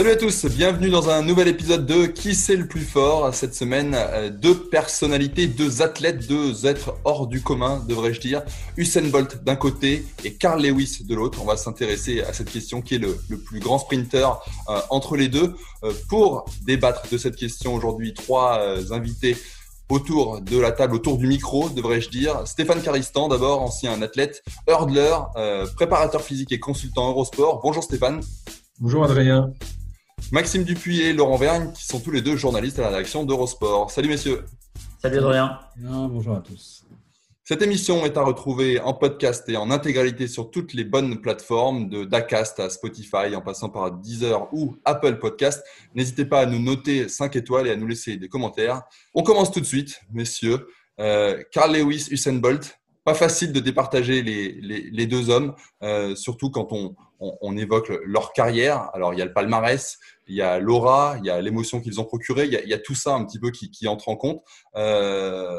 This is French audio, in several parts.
Salut à tous, bienvenue dans un nouvel épisode de Qui c'est le plus fort? Cette semaine, euh, deux personnalités, deux athlètes, deux êtres hors du commun, devrais-je dire. Usain Bolt d'un côté et Carl Lewis de l'autre. On va s'intéresser à cette question qui est le, plus grand sprinter euh, entre les deux. Euh, pour débattre de cette question aujourd'hui, trois invités autour de la table, autour du micro, devrais-je dire. Stéphane Caristan, d'abord, ancien athlète, hurdler, préparateur physique et consultant Eurosport. Bonjour Stéphane. Bonjour Adrien. Maxime Dupuis et Laurent Vergne, qui sont tous les deux journalistes à la rédaction d'Eurosport. Salut messieurs. Salut Adrien. bonjour à tous. Cette émission est à retrouver en podcast et en intégralité sur toutes les bonnes plateformes, de Dacast à Spotify, en passant par Deezer ou Apple Podcast. N'hésitez pas à nous noter 5 étoiles et à nous laisser des commentaires. On commence tout de suite, messieurs. Euh, Carl Lewis, Usain Bolt. Pas facile de départager les, les, les deux hommes, euh, surtout quand on, on, évoque leur carrière. Alors, il y a le palmarès, il y a l'aura, il y a l'émotion qu'ils ont procurée, il y, a, tout ça un petit peu qui, entre en compte. Euh,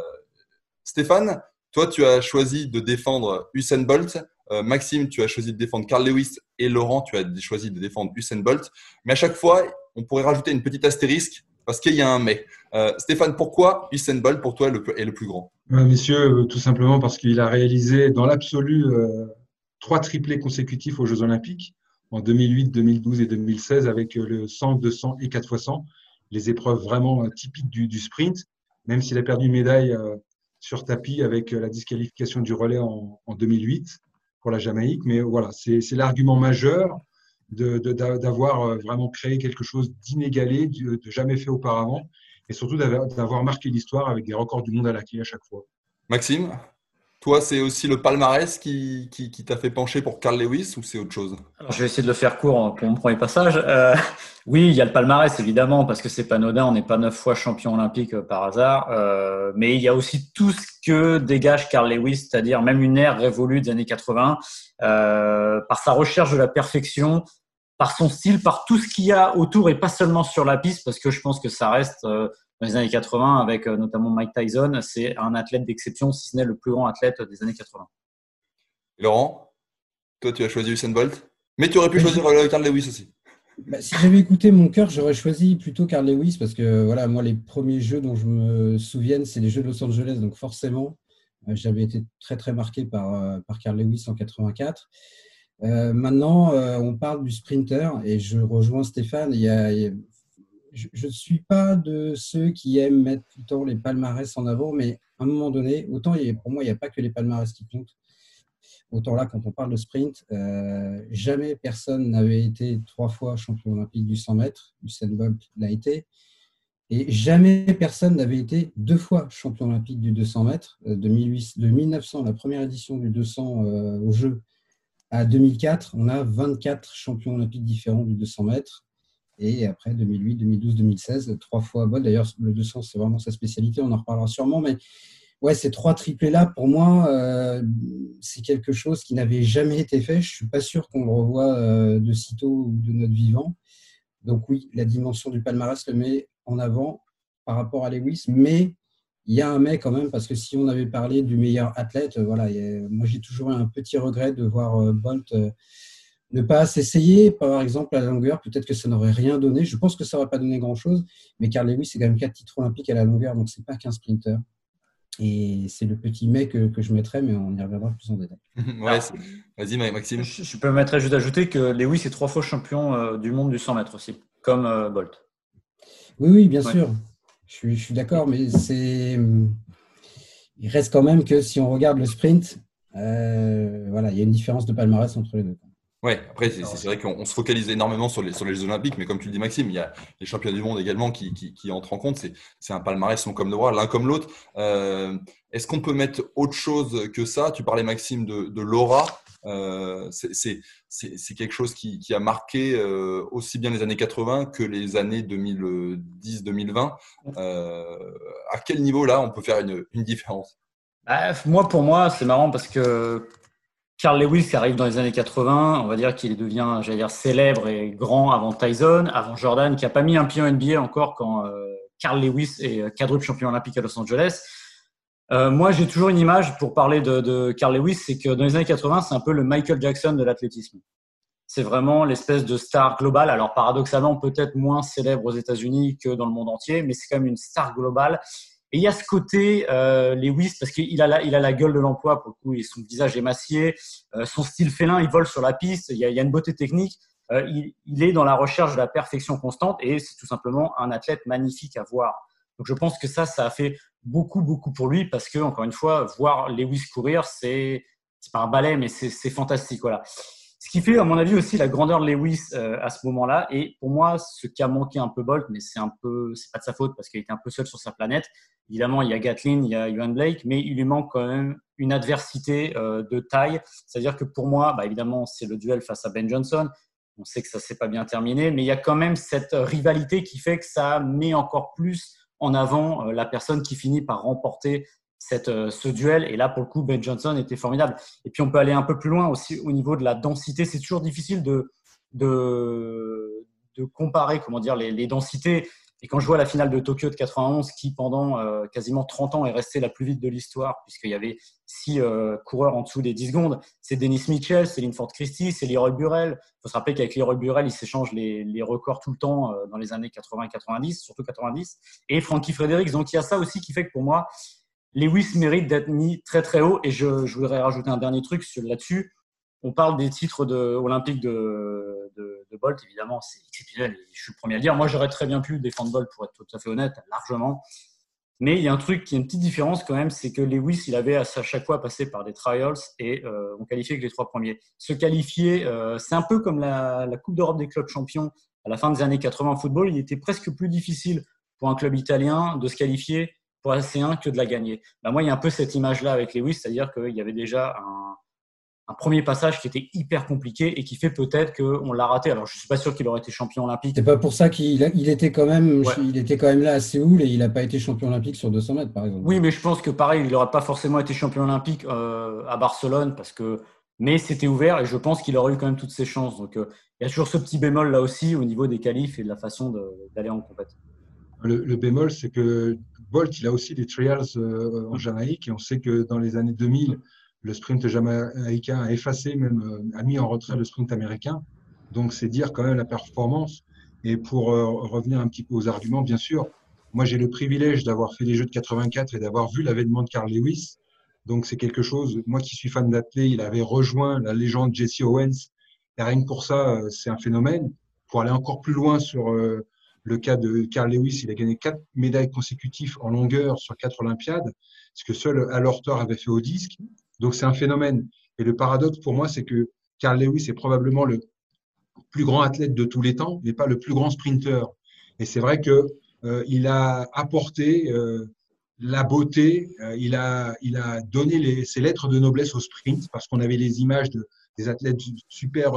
Stéphane, toi, tu as choisi de défendre Usain Bolt. Euh, Maxime, tu as choisi de défendre Carl Lewis. Et Laurent, tu as choisi de défendre Usain Bolt. Mais à chaque fois, on pourrait rajouter une petite astérisque parce qu'il y a un mais. Euh, Stéphane, pourquoi Usain Bolt, pour toi, est le, est le plus grand? Messieurs, tout simplement parce qu'il a réalisé dans l'absolu trois triplés consécutifs aux Jeux Olympiques en 2008, 2012 et 2016 avec le 100, 200 et 4 x 100, les épreuves vraiment typiques du, sprint. Même s'il a perdu une médaille sur tapis avec la disqualification du relais en, en 2008 pour la Jamaïque. Mais voilà, c'est l'argument majeur d'avoir vraiment créé quelque chose d'inégalé, de, de, jamais fait auparavant, et surtout d'avoir marqué l'histoire avec des records du monde à la clé à chaque fois. Maxime, toi, c'est aussi le palmarès qui, qui, qui t'a fait pencher pour Carl Lewis ou c'est autre chose? Alors, Je vais essayer de le faire court pour mon premier passage. Euh, oui, il y a le palmarès évidemment parce que c'est pas anodin. On n'est pas neuf fois champion olympique euh, par hasard, euh, mais il y a aussi tout ce que dégage Carl Lewis, c'est-à-dire même une ère révolue des années 80 euh, par sa recherche de la perfection, par son style, par tout ce qu'il y a autour et pas seulement sur la piste, parce que je pense que ça reste euh, dans les années 80 avec euh, notamment Mike Tyson, c'est un athlète d'exception, si ce n'est le plus grand athlète des années 80. Laurent, toi tu as choisi Usain Bolt, mais tu aurais pu choisir euh, Carl Lewis aussi. Bah, si j'avais écouté mon cœur, j'aurais choisi plutôt Carl Lewis parce que voilà, moi les premiers jeux dont je me souviens, c'est les jeux de Los Angeles, donc forcément, j'avais été très très marqué par, par Carl Lewis en 84. Euh, maintenant, euh, on parle du sprinter et je rejoins Stéphane. Il y a, il y a, je ne suis pas de ceux qui aiment mettre tout le temps les palmarès en avant, mais à un moment donné, autant pour moi, il n'y a pas que les palmarès qui comptent. Autant là, quand on parle de sprint, euh, jamais personne n'avait été trois fois champion olympique du 100 mètres. Usain Bolt l'a été. Et jamais personne n'avait été deux fois champion olympique du 200 mètres. De, 18, de 1900, la première édition du 200 euh, au jeu, à 2004, on a 24 champions olympiques différents du 200 mètres. Et après, 2008, 2012, 2016, trois fois Bolt. D'ailleurs, le 200, c'est vraiment sa spécialité. On en reparlera sûrement. Mais ouais, ces trois triplés-là, pour moi, euh, c'est quelque chose qui n'avait jamais été fait. Je ne suis pas sûr qu'on le revoie euh, de sitôt ou de notre vivant. Donc oui, la dimension du palmarès le met en avant par rapport à Lewis. Mais il y a un mais quand même, parce que si on avait parlé du meilleur athlète, voilà, a, moi j'ai toujours un petit regret de voir euh, Bolt euh, ne pas s'essayer, par exemple, à la longueur. Peut-être que ça n'aurait rien donné. Je pense que ça n'aurait pas donné grand-chose. Mais Carl Lewis, c'est quand même quatre titres olympiques à la longueur, donc c'est pas qu'un sprinter. Et c'est le petit mais que, que, je mettrais, mais on y reviendra plus en détail. ouais, Vas-y, Maxime. Je, je peux mettre juste ajouter que Lewis est trois fois champion euh, du monde du 100 mètres aussi, comme euh, Bolt. Oui, oui, bien ouais. sûr. Je suis, je suis d'accord, mais c'est. Il reste quand même que si on regarde le sprint, euh, voilà, il y a une différence de palmarès entre les deux. Ouais, après, c'est vrai qu'on se focalise énormément sur les, sur les Jeux Olympiques, mais comme tu le dis, Maxime, il y a les championnats du monde également qui, qui, qui entrent en compte. C'est un palmarès, sont comme de roi, l'un comme l'autre. Euh, Est-ce qu'on peut mettre autre chose que ça? Tu parlais, Maxime, de, de l'aura. Euh, c'est quelque chose qui, qui a marqué euh, aussi bien les années 80 que les années 2010-2020. Euh, à quel niveau, là, on peut faire une, une différence? Bah, Moi, pour moi, c'est marrant parce que Carl Lewis qui arrive dans les années 80, on va dire qu'il devient, j'allais dire, célèbre et grand avant Tyson, avant Jordan, qui a pas mis un pied en NBA encore quand euh, Carl Lewis est euh, quadruple champion olympique à Los Angeles. Euh, moi, j'ai toujours une image pour parler de Carl Lewis, c'est que dans les années 80, c'est un peu le Michael Jackson de l'athlétisme. C'est vraiment l'espèce de star globale. Alors paradoxalement, peut-être moins célèbre aux États-Unis que dans le monde entier, mais c'est quand même une star globale. Et il y a ce côté euh, Lewis parce qu'il a la, il a la gueule de l'emploi pour le coup, et son visage émacié, euh, son style félin, il vole sur la piste, il y a, il y a une beauté technique. Euh, il, il, est dans la recherche de la perfection constante et c'est tout simplement un athlète magnifique à voir. Donc je pense que ça, ça a fait beaucoup beaucoup pour lui parce que encore une fois, voir Lewis courir, c'est c'est pas un ballet, mais c'est fantastique. Voilà. Ce qui fait, à mon avis, aussi la grandeur de Lewis euh, à ce moment-là. Et pour moi, ce qui a manqué un peu Bolt, mais c'est un peu, c'est pas de sa faute parce qu'il était un peu seul sur sa planète. Évidemment, il y a Gatlin, il y a Ewan Blake, mais il lui manque quand même une adversité euh, de taille. C'est-à-dire que pour moi, bah, évidemment, c'est le duel face à Ben Johnson. On sait que ça s'est pas bien terminé, mais il y a quand même cette rivalité qui fait que ça met encore plus en avant euh, la personne qui finit par remporter cette, euh, ce duel. Et là, pour le coup, Ben Johnson était formidable. Et puis, on peut aller un peu plus loin aussi au niveau de la densité. C'est toujours difficile de, de, de, comparer comment dire, les, les, densités. Et quand je vois la finale de Tokyo de 91, qui pendant euh, quasiment 30 ans est restée la plus vite de l'histoire, puisqu'il y avait six euh, coureurs en dessous des 10 secondes, c'est Dennis Mitchell, c'est Linford Christie, c'est Leroy Burrell. Il faut se rappeler qu'avec Leroy Burrell, il s'échange les, les, records tout le temps dans les années 80 et 90, surtout 90. Et Frankie Fredericks. Donc il y a ça aussi qui fait que pour moi, Lewis mérite d'être mis très très haut. Et je, je voudrais rajouter un dernier truc là-dessus. On parle des titres de, olympiques de, de, de Bolt, évidemment, c'est exceptionnel. Je suis le premier à dire. Moi, j'aurais très bien pu défendre Bolt, pour être tout à fait honnête, largement. Mais il y a un truc qui est une petite différence quand même, c'est que Lewis, il avait à chaque fois passé par des trials et euh, on qualifiait que les trois premiers. Se qualifier, euh, c'est un peu comme la, la Coupe d'Europe des clubs champions à la fin des années 80 en football. Il était presque plus difficile pour un club italien de se qualifier pour la C1 que de la gagner. Bah, moi, il y a un peu cette image-là avec Lewis, c'est-à-dire qu'il y avait déjà un, un, premier passage qui était hyper compliqué et qui fait peut-être qu'on l'a raté. Alors, je suis pas sûr qu'il aurait été champion olympique. C'est pas pour ça qu'il il était quand même, ouais. il était quand même là à Séoul et il n'a pas été champion olympique sur 200 mètres, par exemple. Oui, mais je pense que pareil, il n'aurait pas forcément été champion olympique euh, à Barcelone parce que, mais c'était ouvert et je pense qu'il aurait eu quand même toutes ses chances. Donc, euh, il y a toujours ce petit bémol là aussi au niveau des qualifs et de la façon d'aller en compétition. Le, le, bémol, c'est que Bolt, il a aussi des trials euh, en Jamaïque et on sait que dans les années 2000, le sprint jamaïcain a effacé, même euh, a mis en retrait le sprint américain. Donc, c'est dire quand même la performance. Et pour euh, revenir un petit peu aux arguments, bien sûr, moi j'ai le privilège d'avoir fait les Jeux de 84 et d'avoir vu l'avènement de Carl Lewis. Donc, c'est quelque chose, moi qui suis fan d'athlète, il avait rejoint la légende Jesse Owens. Et rien que pour ça, c'est un phénomène. Pour aller encore plus loin sur le cas de Carl Lewis, il a gagné quatre médailles consécutives en longueur sur quatre Olympiades, ce que seul Al Horter avait fait au disque. Donc c'est un phénomène. Et le paradoxe pour moi, c'est que Carl Lewis est probablement le plus grand athlète de tous les temps, mais pas le plus grand sprinter. Et c'est vrai que euh, il a apporté euh, la beauté, euh, il a il a donné ses lettres de noblesse au sprint parce qu'on avait les images de, des athlètes super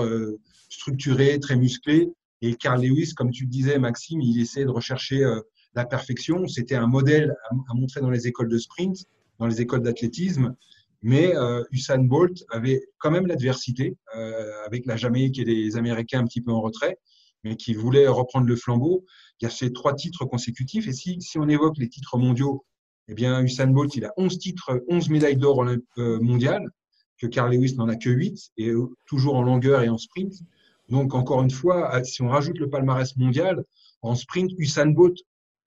structurés, très musclés, et Carl Lewis, comme tu le disais, Maxime, il essayait de rechercher euh, la perfection. C'était un modèle à, montrer dans les écoles de sprint, dans les écoles d'athlétisme. Mais euh, Usain Bolt avait quand même l'adversité, euh, avec la Jamaïque et les Américains un petit peu en retrait, mais qui voulaient reprendre le flambeau. Il y a ces trois titres consécutifs. Et si, on évoque les titres mondiaux, eh bien, Usain Bolt, il a 11 titres, 11 médailles d'or mondiales, que Carl Lewis n'en a que 8, et toujours en longueur et en sprint. Donc, encore une fois, si on rajoute le palmarès mondial, en sprint, Usain Bolt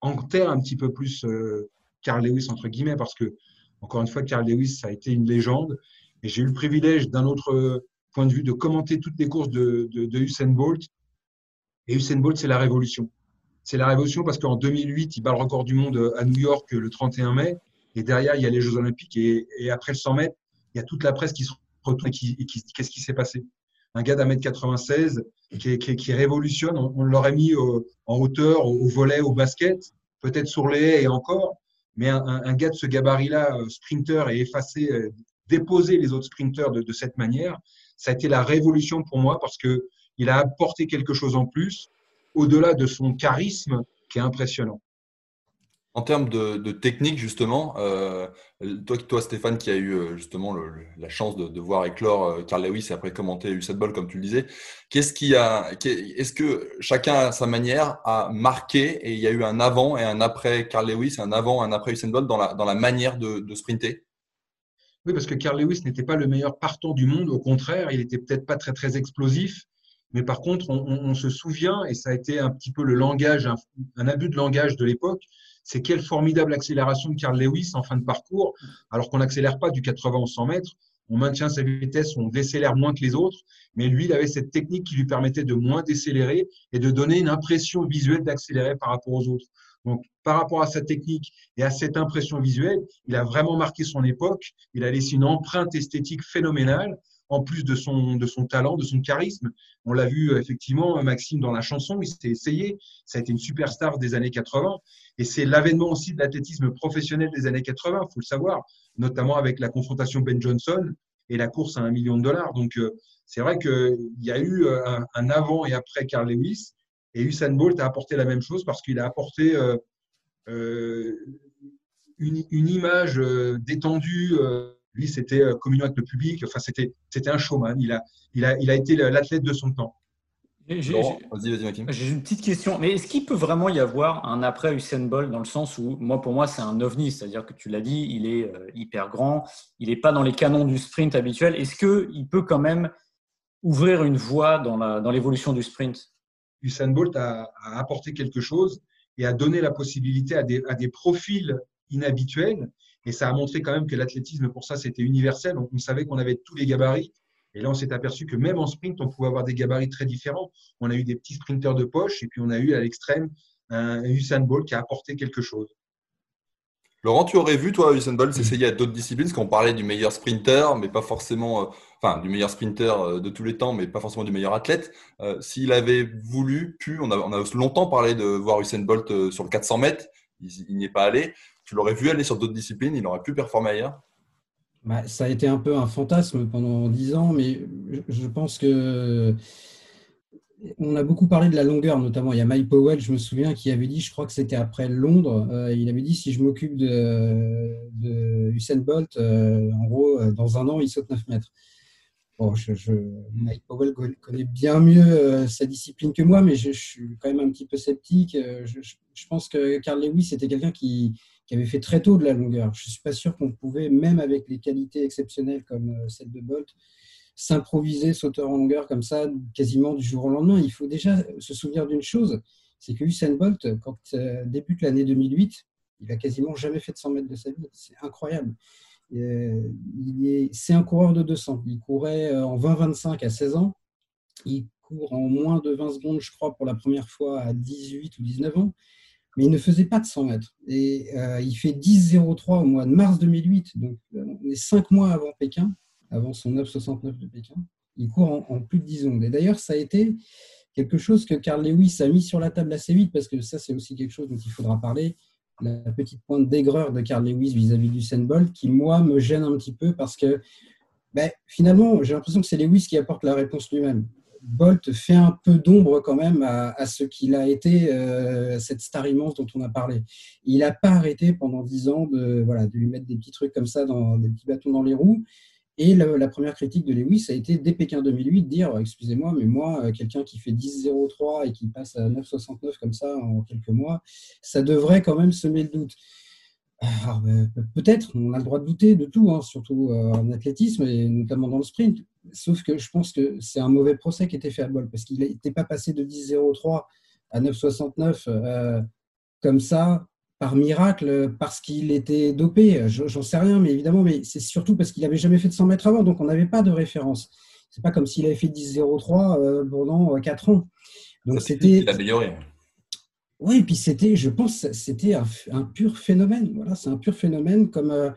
enterre un petit peu plus euh, Carl Lewis, entre guillemets, parce que, encore une fois, Carl Lewis, ça a été une légende. Et j'ai eu le privilège, d'un autre point de vue, de commenter toutes les courses de, de, de Usain Bolt. Et Usain Bolt, c'est la révolution. C'est la révolution parce qu'en 2008, il bat le record du monde à New York le 31 mai. Et derrière, il y a les Jeux Olympiques. Et, et après le 100 mètres, il y a toute la presse qui se retourne et qui, qui qu'est-ce qui s'est passé? Un gars d'un mètre 96 qui, qui, révolutionne. On, l'aurait mis en hauteur, au, volet, au basket, peut-être sur les haies et encore. Mais un, gars de ce gabarit-là, euh, sprinter, et effacer, euh, déposer les autres sprinters de, de, cette manière, ça a été la révolution pour moi parce que il a apporté quelque chose en plus, au-delà de son charisme qui est impressionnant. En termes de, technique, justement, euh, toi, toi, Stéphane, qui a eu euh, justement la chance de, voir éclore euh, Carl Lewis et après commenter Usain Bolt, comme tu le disais, qu'est-ce qui a, est-ce que chacun à sa manière a marqué et il y a eu un avant et un après Carl Lewis, un avant, un après Usain Bolt dans la, dans la manière de, sprinter? Oui, parce que Carl Lewis n'était pas le meilleur partant du monde, au contraire, il était peut-être pas très très explosif. Mais par contre, on, se souvient, et ça a été un petit peu le langage, un abus de langage de l'époque, c'est quelle formidable accélération de Carl Lewis en fin de parcours, alors qu'on n'accélère pas du 80 au 100 mètres, on maintient sa vitesse, on décélère moins que les autres, mais lui, il avait cette technique qui lui permettait de moins décélérer et de donner une impression visuelle d'accélérer par rapport aux autres. Donc, par rapport à sa technique et à cette impression visuelle, il a vraiment marqué son époque, il a laissé une empreinte esthétique phénoménale en plus de son, de son talent, de son charisme. On l'a vu euh, effectivement, Maxime, dans la chanson, il s'était essayé. Ça a été une superstar des années 80. Et c'est l'avènement aussi de l'athlétisme professionnel des années 80, il faut le savoir, notamment avec la confrontation Ben Johnson et la course à un million de dollars. Donc, euh, c'est vrai qu'il y a eu euh, un, avant et après Carl Lewis. Et Usain Bolt a apporté la même chose parce qu'il a apporté une, une, image détendue lui, c'était euh, communion avec le public. Enfin, c'était, c'était un showman. Il a, il a, il a été l'athlète de son temps. J'ai une petite question, mais est-ce qu'il peut vraiment y avoir un après Usain Bolt dans le sens où, moi, pour moi, c'est un ovni, c'est-à-dire que tu l'as dit, il est euh, hyper grand, il n'est pas dans les canons du sprint habituel. Est-ce qu'il peut quand même ouvrir une voie dans, la, dans l'évolution du sprint? Usain Bolt a, a, apporté quelque chose et a donné la possibilité à des, à des profils inhabituels et ça a montré quand même que l'athlétisme, pour ça, c'était universel. On, savait qu'on avait tous les gabarits. Et là, on s'est aperçu que même en sprint, on pouvait avoir des gabarits très différents. On a eu des petits sprinteurs de poche et puis on a eu à l'extrême un Usain Bolt qui a apporté quelque chose. Laurent, tu aurais vu, toi, Usain Bolt s'essayer à d'autres disciplines? Parce qu'on parlait du meilleur sprinter, mais pas forcément, euh, enfin, du meilleur sprinter euh, de tous les temps, mais pas forcément du meilleur athlète. Euh, s'il avait voulu, pu, on a, on longtemps parlé de voir Usain Bolt sur le 400 mètres, il n'y est pas allé tu l'aurais vu aller sur d'autres disciplines, il aurait pu performer ailleurs bah, Ça a été un peu un fantasme pendant dix ans, mais je pense que on a beaucoup parlé de la longueur, notamment. Il y a Mike Powell, je me souviens, qui avait dit, je crois que c'était après Londres, euh, il avait dit si je m'occupe de, de, Usain Bolt, euh, en gros, euh, dans un an, il saute 9 mètres. Bon, Mike Powell connaît bien mieux sa discipline que moi, mais je, suis quand même un petit peu sceptique. Je, je pense que Carl Lewis était quelqu'un qui, avait fait très tôt de la longueur. Je ne suis pas sûr qu'on pouvait, même avec les qualités exceptionnelles comme euh, celle de Bolt, s'improviser sauteur en longueur comme ça, quasiment du jour au lendemain. Il faut déjà se souvenir d'une chose, c'est que Usain Bolt, quand euh, débute l'année 2008, il a quasiment jamais fait de 100 mètres de sa vie. C'est incroyable. Euh, c'est un coureur de 200. Il courait en 20-25 à 16 ans. Il court en moins de 20 secondes, je crois, pour la première fois à 18 ou 19 ans mais il ne faisait pas de 100 mètres. Et euh, il fait 10,03 au mois de mars 2008, donc euh, on est cinq mois avant Pékin, avant son 9,69 de Pékin. Il court en, plus de 10 secondes. Et d'ailleurs, ça a été quelque chose que Carl Lewis a mis sur la table assez vite, parce que ça, c'est aussi quelque chose dont il faudra parler. La petite pointe d'aigreur de Carl Lewis vis-à-vis du Bolt, qui, moi, me gêne un petit peu parce que ben, finalement, j'ai l'impression que c'est Lewis qui apporte la réponse lui-même. Bolt fait un peu d'ombre quand même à, ce qu'il a été, euh, cette star immense dont on a parlé. Il n'a pas arrêté pendant dix ans de, voilà, de lui mettre des petits trucs comme ça, dans, des petits bâtons dans les roues. Et la, première critique de Lewis a été dès Pékin 2008 dire excusez-moi, mais moi, euh, quelqu'un qui fait 10,03 et qui passe à 9,69 comme ça en quelques mois, ça devrait quand même semer le doute. Euh, peut-être, on a le droit de douter de tout, hein, surtout en athlétisme et notamment dans le sprint. Sauf que je pense que c'est un mauvais procès qui était fait à Bol parce qu'il n'était pas passé de 10,03 à 9,69 euh, comme ça par miracle parce qu'il était dopé. J'en sais rien, mais évidemment, mais c'est surtout parce qu'il n'avait jamais fait de 100 mètres avant, donc on n'avait pas de référence. C'est pas comme s'il avait fait 10,03 euh, pendant 4 ans. Donc c'était. amélioré. Oui, et puis c'était, je pense, c'était un, pur phénomène. Voilà, c'est un pur phénomène comme. Euh,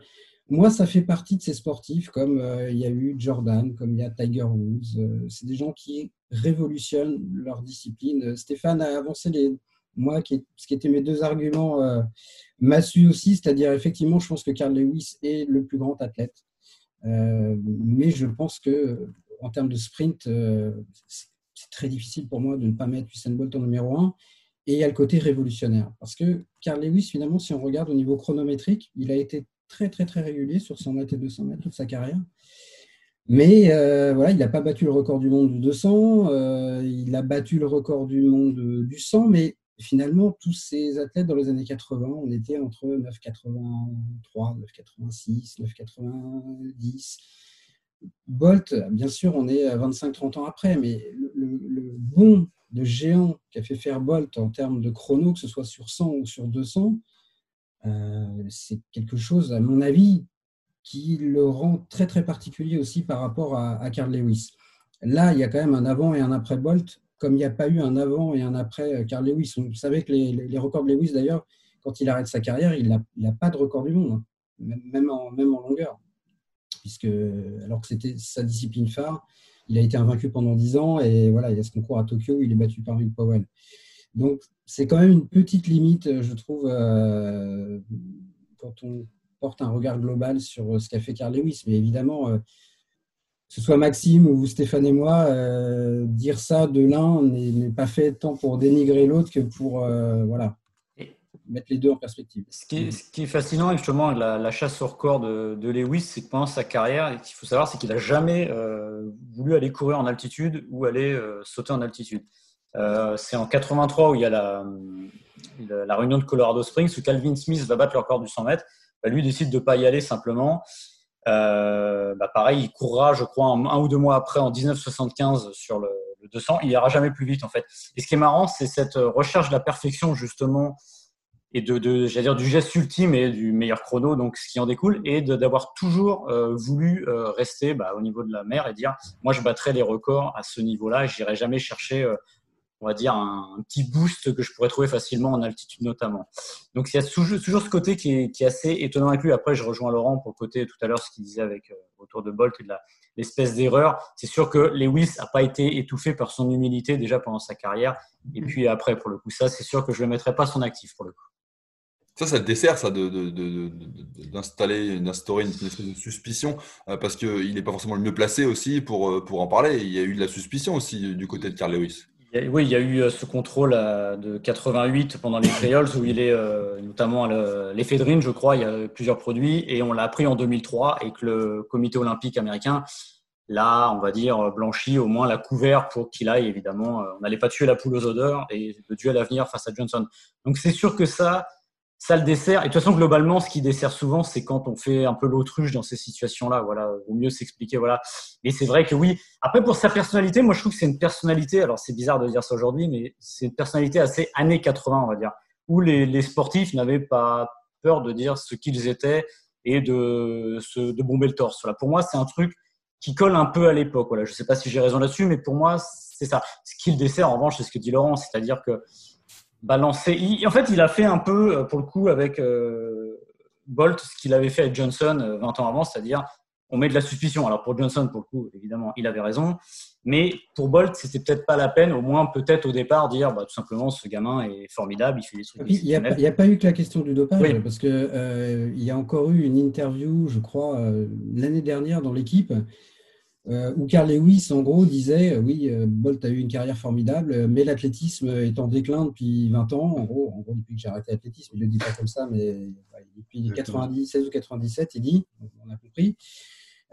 moi, ça fait partie de ces sportifs, comme euh, il y a eu Jordan, comme il y a Tiger Woods. Euh, c'est des gens qui révolutionnent leur discipline. Stéphane a avancé les, moi, qui, ce qui était mes deux arguments, euh, m'a su aussi, c'est-à-dire effectivement, je pense que Carl Lewis est le plus grand athlète. mais je pense que en termes de sprint, c'est très difficile pour moi de ne pas mettre Usain Bolt en numéro un. Et il y a le côté révolutionnaire. Parce que Carl Lewis, finalement, si on regarde au niveau chronométrique, il a été très, très, très régulier sur 100 mètres et 200 mètres toute sa carrière. Mais euh, voilà, il n'a pas battu le record du monde du 200, euh, il a battu le record du monde du 100, mais finalement, tous ces athlètes dans les années 80, on était entre 9,83, 9,86, 9,90. Bolt, bien sûr, on est 25-30 ans après, mais le, de géant qui a fait faire Bolt en termes de chrono, que ce soit sur 100 ou sur 200, euh, c'est quelque chose, à mon avis, qui le rend très très particulier aussi par rapport à, Carl Lewis. Là, il y a quand même un avant et un après Bolt, comme il n'y a pas eu un avant et un après euh, Carl Lewis. Vous savez que les, records de Lewis, d'ailleurs, quand il arrête sa carrière, il n'a pas de record du monde, hein, même, en, longueur. Puisque, alors que c'était sa discipline phare, il a été invaincu pendant 10 ans et voilà, il y a ce concours à Tokyo où il est battu par Will Powell. Donc, c'est quand même une petite limite, euh, je trouve, euh, quand on porte un regard global sur ce qu'a fait Carl Lewis. Mais évidemment, ce soit Maxime ou Stéphane et moi, dire ça de l'un n'est pas fait tant pour dénigrer l'autre que pour voilà, mettre les deux en perspective. Ce qui est, fascinant, justement, la, la, chasse au record de, de Lewis, c'est que pendant sa carrière, ce qu'il faut savoir, c'est qu'il n'a jamais voulu aller courir en altitude ou aller sauter en altitude. Euh, c'est en 83 où il y a la, la, réunion de Colorado Springs où Calvin Smith va battre le record du 100 mètres. Bah, lui décide de ne pas y aller simplement. Euh, bah, pareil, il courra, je crois, un, ou deux mois après, en 1975, sur le, 200. Il n'ira jamais plus vite, en fait. Et ce qui est marrant, c'est cette recherche de la perfection, justement, et de, de dire, du geste ultime et du meilleur chrono, donc ce qui en découle, et d'avoir toujours euh, voulu rester bah, au niveau de la mer et dire, moi, je battrai les records à ce niveau-là, je n'irai jamais chercher on va dire, un, petit boost que je pourrais trouver facilement en altitude notamment. Donc il y a toujours, ce côté qui est, assez étonnant avec lui. Après, je rejoins Laurent pour le côté tout à l'heure, ce qu'il disait avec euh, autour de Bolt et de l'espèce d'erreur. C'est sûr que Lewis n'a pas été étouffé par son humilité déjà pendant sa carrière. Et mm-hmm. puis après, pour le coup, ça, c'est sûr que je ne le mettrai pas son actif pour le coup. Ça, ça te dessert, ça, d'installer, d'instaurer une, espèce de suspicion, euh, parce qu'il n'est pas forcément le mieux placé aussi pour, euh, pour en parler. Il y a eu de la suspicion aussi du côté de Carl Lewis oui, il y a eu euh, ce contrôle euh, de 88 pendant les Creoles où il est euh, notamment l'éphédrine, je crois, il y a plusieurs produits et on l'a appris en 2003 et que le comité olympique américain l'a, on va dire, blanchi, au moins l'a couvert pour qu'il aille évidemment. On n'allait pas tuer la poule aux odeurs et le duel à venir face à Johnson. Donc c'est sûr que ça, ça le dessert. Et de toute façon, globalement, ce qui dessert souvent, c'est quand on fait un peu l'autruche dans ces situations-là. Voilà, vaut mieux s'expliquer. Voilà. Et c'est vrai que oui. Après, pour sa personnalité, moi, je trouve que c'est une personnalité. Alors, c'est bizarre de dire ça aujourd'hui, mais c'est une personnalité assez années 80, on va dire, où les, sportifs n'avaient pas peur de dire ce qu'ils étaient et de, de bomber le torse. Voilà. Pour moi, c'est un truc qui colle un peu à l'époque. Voilà. Je ne sais pas si j'ai raison là-dessus, mais pour moi, c'est ça. Ce qui le dessert, en revanche, c'est ce que dit Laurent, c'est-à-dire que balancer. en fait, il a fait un peu, euh, pour le coup, avec euh, Bolt, ce qu'il avait fait avec Johnson 20 euh, ans avant, c'est-à-dire on met de la suspicion. Alors pour Johnson, pour le coup, évidemment, il avait raison. Mais pour Bolt, c'était peut-être pas la peine, au moins peut-être au départ, dire bah, tout simplement ce gamin est formidable, il fait des trucs. Il n'y a, pas eu que la question du dopage, parce qu'il il y a encore eu une interview, je crois, l'année dernière dans l'équipe, euh, où Carl Lewis, en gros, disait euh, oui, euh, Bolt a eu une carrière formidable, mais l'athlétisme est en déclin depuis 20 ans. En gros, en gros depuis que j'ai arrêté l'athlétisme, il ne le dit pas comme ça, mais depuis 96 ou 97, il dit, on a compris.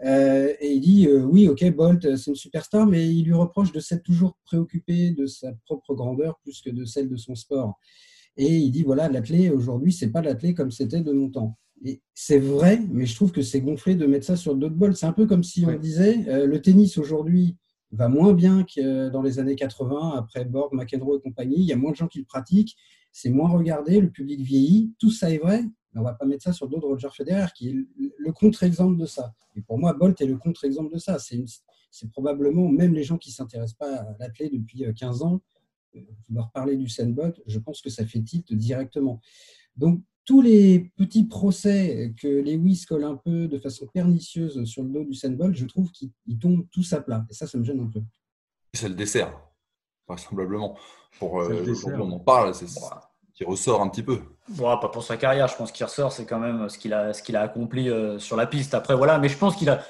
et il dit oui, ok, Bolt, c'est une superstar, mais il lui reproche de s'être toujours préoccupé de sa propre grandeur plus que de celle de son sport. Et il dit voilà, l'athlète aujourd'hui, c'est pas l'athlète comme c'était de mon temps c'est vrai, mais je trouve que c'est gonflé de mettre ça sur d'autres bols. C'est un peu comme si on disait euh, le tennis aujourd'hui va moins bien que dans les années 80, après Borg, McEnroe et compagnie. Il y a moins de gens qui le pratiquent, c'est moins regardé, le public vieillit. Tout ça est vrai, mais on va pas mettre ça sur d'autres Roger Federer, qui est le contre-exemple de ça. Et pour moi, Bolt est le contre-exemple de ça. C'est probablement, même les gens qui ne s'intéressent pas à l'athlète depuis 15 euh, ans, euh, leur parler du Sandbot, je pense que ça fait tilt directement. Donc, tous les petits procès que Lewis colle un peu de façon pernicieuse sur le dos du Bolt, je trouve qu'ils tombent tous à plat. Et ça, ça me gêne un peu. C'est le dessert, vraisemblablement. Pour euh, on en parle, c'est ça qui ressort un petit peu. Bon, pas pour sa carrière, je pense qu'il ressort, c'est quand même ce qu'il a, ce qu'il a accompli euh, sur la piste. Après, voilà, mais je pense qu'il a,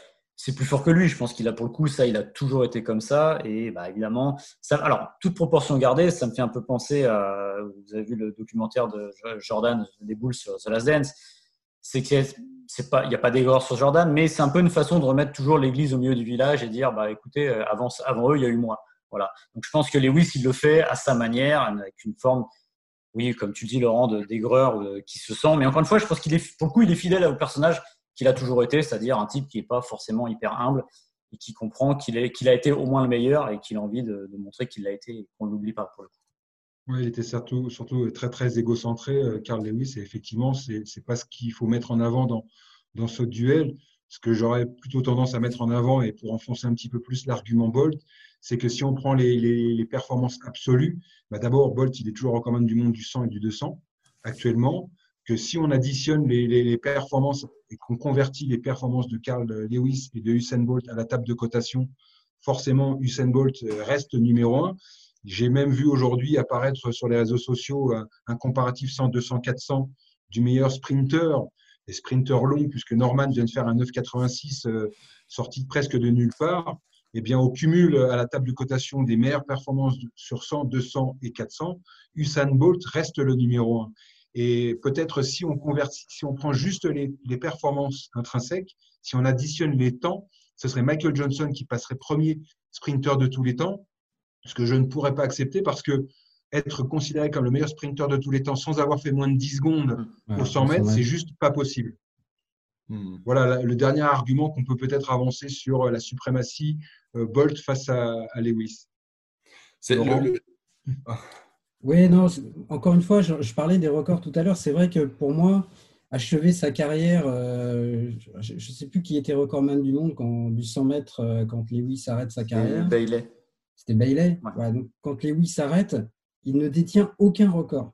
c'est plus fort que lui. Je pense qu'il a pour le coup, ça, il a toujours été comme ça. Et bah, évidemment, ça, alors, toute proportion gardée, ça me fait un peu penser à, vous avez vu le documentaire de Jordan des Bulls sur The Last Dance. C'est qu'il n'y a pas d'égor sur Jordan, mais c'est un peu une façon de remettre toujours l'église au milieu du village et dire, bah, écoutez, euh, avant, avant eux, il y a eu moi. Voilà. Donc, je pense que Lewis, il le fait à sa manière, avec une forme, oui, comme tu dis, Laurent, d'aigreur euh, qui se sent. Mais encore une fois, je pense qu'il est, pour le coup, il est fidèle au personnage qu'il a toujours été, c'est-à-dire un type qui n'est pas forcément hyper humble et qui comprend qu'il a été au moins le meilleur et qu'il a envie de, montrer qu'il l'a été et qu'on ne l'oublie pas pour le coup. Oui, il était surtout, surtout très très égocentré, euh, Carl Lewis, et effectivement, ce n'est pas ce qu'il faut mettre en avant dans, ce duel. Ce que j'aurais plutôt tendance à mettre en avant, et pour enfoncer un petit peu plus l'argument Bolt, c'est que si on prend les, performances absolues, bah d'abord, Bolt, il est toujours en commande du monde du 100 et du 200 actuellement que si on additionne les, performances et qu'on convertit les performances de Carl Lewis et de Usain Bolt à la table de cotation, forcément Usain Bolt reste numéro un. J'ai même vu aujourd'hui apparaître sur les réseaux sociaux un, comparatif 100, 200, 400 du meilleur sprinter, et sprinter long, puisque Norman vient de faire un 9,86 euh, sorti presque de nulle part. Eh bien, au cumul à la table de cotation des meilleures performances sur 100, 200 et 400, Usain Bolt reste le numéro un. Et peut-être si on convertit, si on prend juste les, performances intrinsèques, si on additionne les temps, ce serait Michael Johnson qui passerait premier sprinter de tous les temps, ce que je ne pourrais pas accepter parce que être considéré comme le meilleur sprinter de tous les temps sans avoir fait moins de 10 secondes mmh. au 100 mètres, c'est juste pas possible. Mmh. Voilà le dernier argument qu'on peut peut-être avancer sur la suprématie euh, Bolt face à, Lewis. C'est le, oui, non, encore une fois, je, parlais des records tout à l'heure. C'est vrai que pour moi, achever sa carrière, euh, je ne sais plus qui était recordman du monde quand, du 100 mètres euh, quand Lewis arrête sa carrière. C'était Bailey. C'était Bailey. donc, quand Lewis s'arrête, il ne détient aucun record.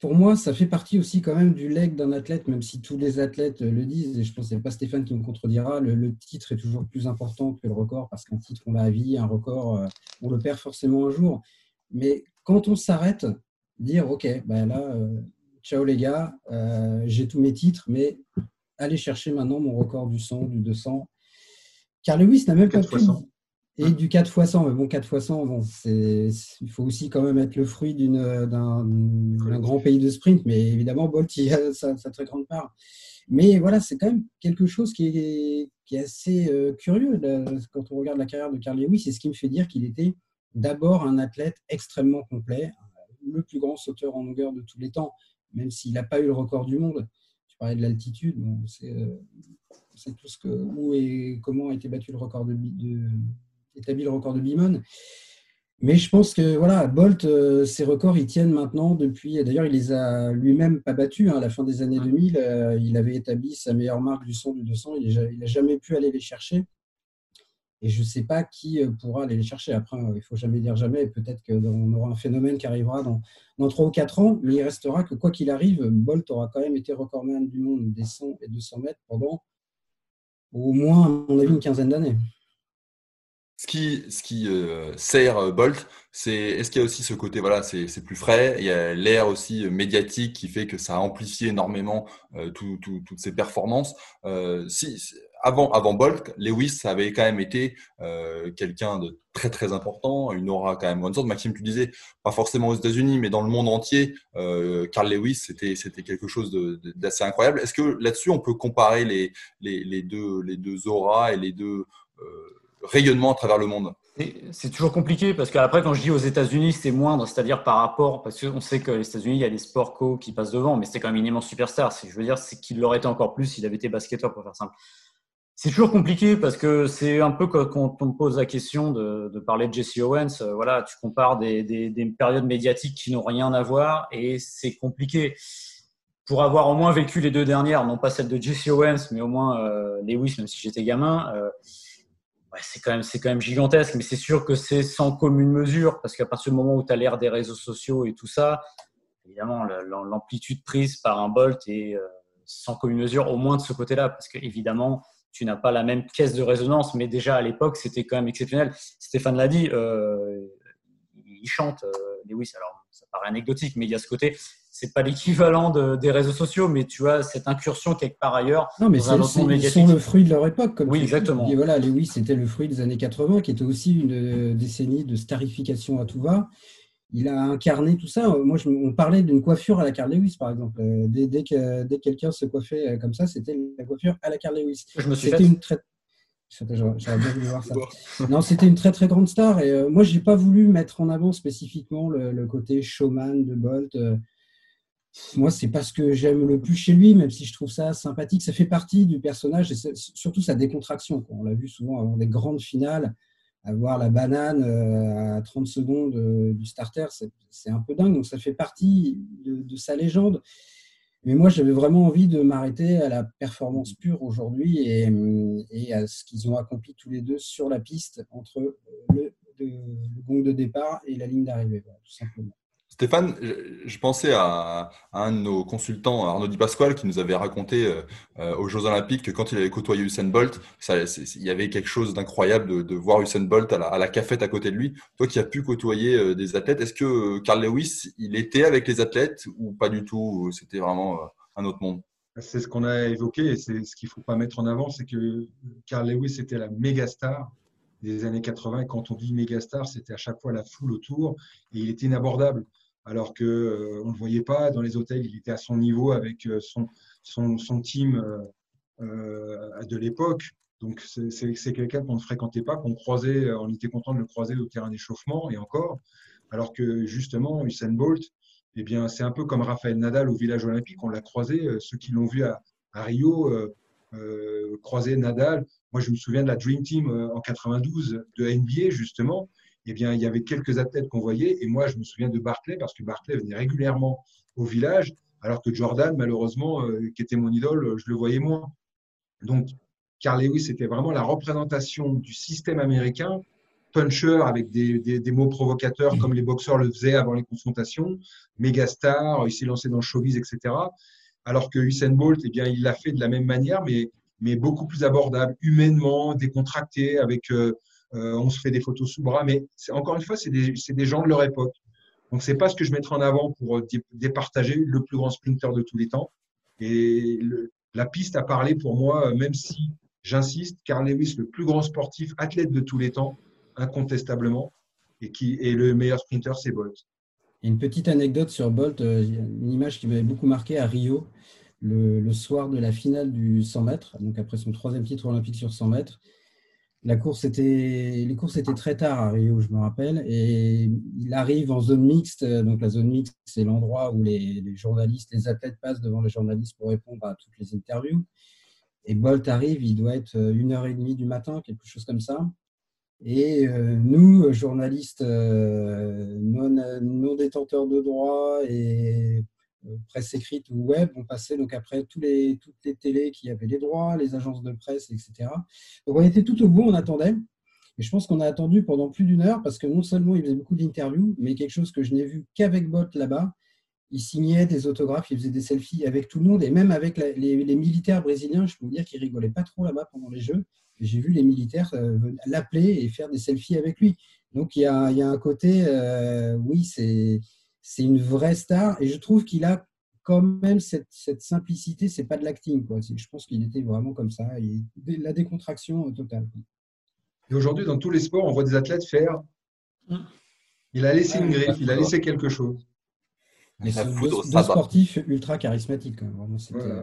Pour moi, ça fait partie aussi quand même du leg d'un athlète, même si tous les athlètes le disent, et je pense que ce pas Stéphane qui me contredira, le, titre est toujours plus important que le record, parce qu'un titre, on l'a à vie, un record, euh, on le perd forcément un jour. Mais quand on s'arrête, dire OK, ben là, euh, ciao les gars, euh, j'ai tous mes titres, mais allez chercher maintenant mon record du 100, du 200. Car Lewis n'a même pas pu. Et hein du 4 x 100, mais bon, 4 x 100, bon, il faut aussi quand même être le fruit d'un grand pays de sprint, mais évidemment, Bolt, il a sa, très grande part. Mais voilà, c'est quand même quelque chose qui est, qui est assez euh, curieux quand on regarde la carrière de Carl Lewis, c'est ce qui me fait dire qu'il était d'abord un athlète extrêmement complet, le plus grand sauteur en longueur de tous les temps, même s'il n'a pas eu le record du monde. Tu parlais de l'altitude, on sait, euh, tout ce que, où et comment a été battu le record de, établi le record de Bimon. Mais je pense que voilà, Bolt, euh, ses records, ils tiennent maintenant depuis. D'ailleurs, il les a lui-même pas battus. Hein, à la fin des années 2000, euh, il avait établi sa meilleure marque du 100 du 200. Il n'a jamais pu aller les chercher. Et je ne sais pas qui euh, pourra aller les chercher. Après, euh, il ne faut jamais dire jamais. Peut-être qu'on aura un phénomène qui arrivera dans, dans 3 ou 4 ans. Mais il restera que quoi qu'il arrive, Bolt aura quand même été recordman du monde des 100 et 200 mètres pendant au moins, à mon avis, une quinzaine d'années. Ce qui, ce qui euh, sert Bolt, c'est est-ce qu'il y a aussi ce côté, voilà, c'est plus frais, il y a l'air aussi médiatique qui fait que ça a amplifié énormément toutes ces performances. si, avant, avant Lewis avait quand même été euh, quelqu'un de très très important, une aura quand même grande sorte. Maxime, tu disais, pas forcément aux États-Unis, mais dans le monde entier, euh, Carl Lewis, c'était quelque chose d'assez incroyable. Est-ce que là-dessus, on peut comparer les, les, les, deux, les deux auras et les deux euh, rayonnements à travers le monde? C'est toujours compliqué parce qu'après, quand je dis aux États-Unis, c'est moindre, c'est-à-dire par rapport, parce qu'on sait que les États-Unis, il y a des sports co qui passent devant, mais c'était quand même une immense superstar. Je veux dire, c'est qu'il l'aurait été encore plus s'il avait été basketteur, pour faire simple. C'est toujours compliqué parce que c'est un peu quand on me pose la question de, parler de Jesse Owens. Euh, voilà, tu compares des, périodes médiatiques qui n'ont rien à voir et c'est compliqué. Pour avoir au moins vécu les deux dernières, non pas celle de Jesse Owens, mais au moins euh, Lewis, même si j'étais gamin, euh, c'est quand même gigantesque. Mais c'est sûr que c'est sans commune mesure parce qu'à partir du moment où tu as l'ère des réseaux sociaux et tout ça, évidemment, l'amplitude prise par un Bolt est sans commune mesure, au moins de ce côté-là, parce que évidemment, tu n'as pas la même caisse de résonance, mais déjà à l'époque, c'était quand même exceptionnel. Stéphane l'a dit, il chante Lewis, alors ça paraît anecdotique, mais il y a ce côté, c'est pas l'équivalent des réseaux sociaux, mais tu vois, cette incursion quelque part ailleurs. Non, mais c'est, ils sont le fruit de leur époque. Comme oui, exactement. Et voilà, Lewis, c'était le fruit des années 80, qui était aussi une décennie de starification à tout va. Il a incarné tout ça. Moi, je, on parlait d'une coiffure à la Carl Lewis, par exemple. Euh, dès, dès que, dès quelqu'un se coiffait euh, comme ça, c'était la coiffure à la Carl Lewis. Je me suis une très J'aurais bien voulu voir ça. Non, c'était une très très grande star et euh, moi j'ai pas voulu mettre en avant spécifiquement le, côté showman de Bolt. Euh, moi, c'est pas ce que j'aime le plus chez lui, même si je trouve ça sympathique. Ça fait partie du personnage et surtout sa décontraction. On l'a vu souvent avant des grandes finales, avoir la banane euh, à 30 secondes du starter, c'est un peu dingue. Donc ça fait partie de, de sa légende. Mais moi, j'avais vraiment envie de m'arrêter à la performance pure aujourd'hui et, à ce qu'ils ont accompli tous les deux sur la piste entre le, gong de départ et la ligne d'arrivée, tout simplement. Stéphane, je pensais à, un de nos consultants, Arnaud Di Pasquale, qui nous avait raconté euh, euh, aux Jeux Olympiques que quand il avait côtoyé Usain Bolt, il y avait quelque chose d'incroyable de, voir Usain Bolt à la, cafette à côté de lui. Toi qui as pu côtoyer euh, des athlètes, est-ce que Carl Lewis, il était avec les athlètes ou pas du tout C'était vraiment un autre monde? C'est ce qu'on a évoqué et c'est ce qu'il ne faut pas mettre en avant, c'est que Carl Lewis était la méga star des années 80. Et quand on dit méga star, c'était à chaque fois la foule autour et il était inabordable alors qu'on euh, ne le voyait pas dans les hôtels. Il était à son niveau avec euh, son, son, son team euh, de l'époque. Donc, c'est quelqu'un qu'on ne fréquentait pas, qu'on croisait, on était content de le croiser au terrain d'échauffement et encore. Alors que justement, Usain Bolt, eh bien, c'est un peu comme Raphaël Nadal au village olympique. On l'a croisé, ceux qui l'ont vu à, Rio, croiser Nadal. Moi, je me souviens de la Dream Team en 92 de NBA, justement eh bien, il y avait quelques athlètes qu'on voyait. Et moi, je me souviens de Barclay, parce que Barclay venait régulièrement au village, alors que Jordan, malheureusement, euh, qui était mon idole, je le voyais moins. Donc, Carl Lewis, c'était vraiment la représentation du système américain, puncher avec des, des, mots provocateurs comme les boxeurs le faisaient avant les confrontations, méga star, il s'est lancé dans le showbiz, etc. Alors que Usain Bolt, eh bien, il l'a fait de la même manière, mais, mais beaucoup plus abordable, humainement, décontracté, avec euh, euh, on se fait des photos sous bras, mais encore une fois, c'est des, gens de leur époque. Donc, c'est pas ce que je mettrai en avant pour euh, départager le plus grand sprinter de tous les temps. Et la piste a parlé pour moi, euh, même si j'insiste, Carl Lewis, le plus grand sportif, athlète de tous les temps, incontestablement, et qui est le meilleur sprinter, c'est Bolt. Une petite anecdote sur Bolt, une image qui m'avait beaucoup marqué à Rio, le, le, soir de la finale du 100 mètres, donc après son troisième titre olympique sur 100 mètres. La course était, les courses étaient très tard à Rio, je me rappelle, et il arrive en zone mixte. Donc la zone mixte, c'est l'endroit où les, journalistes, les athlètes passent devant les journalistes pour répondre à toutes les interviews. Et Bolt arrive, il doit être une heure et demie du matin, quelque chose comme ça. Et euh, nous, journalistes euh, non, non détenteurs de droit et euh, presse écrite ou web, on passait donc après tous les, toutes les télés qui avaient les droits, les agences de presse, etc. Donc on était tout au bout, on attendait. Et je pense qu'on a attendu pendant plus d'une heure parce que non seulement il faisait beaucoup d'interviews, mais quelque chose que je n'ai vu qu'avec Bot là-bas. Il signait des autographes, il faisait des selfies avec tout le monde et même avec les, militaires brésiliens. Je peux vous dire qu'ils rigolaient pas trop là-bas pendant les Jeux. J'ai vu les militaires euh, l'appeler et faire des selfies avec lui. Donc il y a, il y a un côté, euh, oui, c'est c'est une vraie star et je trouve qu'il a quand même cette, cette simplicité, c'est pas de l'acting. Je pense qu'il était vraiment comme ça, et la décontraction totale. Et aujourd'hui, dans tous les sports, on voit des athlètes faire. Il a laissé une griffe, il a laissé quelque chose. Mais c'est deux, sportifs ultra charismatiques. Euh,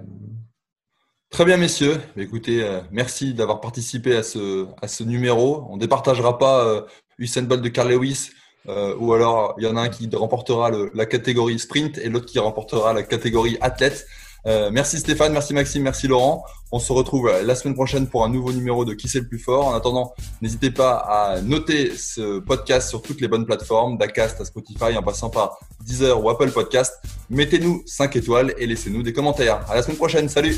Très bien, messieurs. Écoutez, euh, merci d'avoir participé à ce, à ce numéro. On ne départagera pas euh, Usain Bolt de Carl Lewis euh, ou alors il y en a un qui remportera la catégorie sprint et l'autre qui remportera la catégorie athlète. Euh, merci Stéphane, merci Maxime, merci Laurent. On se retrouve la semaine prochaine pour un nouveau numéro de Qui c'est le plus fort. En attendant, n'hésitez pas à noter ce podcast sur toutes les bonnes plateformes, d'Acast à Spotify en passant par Deezer ou Apple Podcast. Mettez-nous 5 étoiles et laissez-nous des commentaires. À la semaine prochaine, salut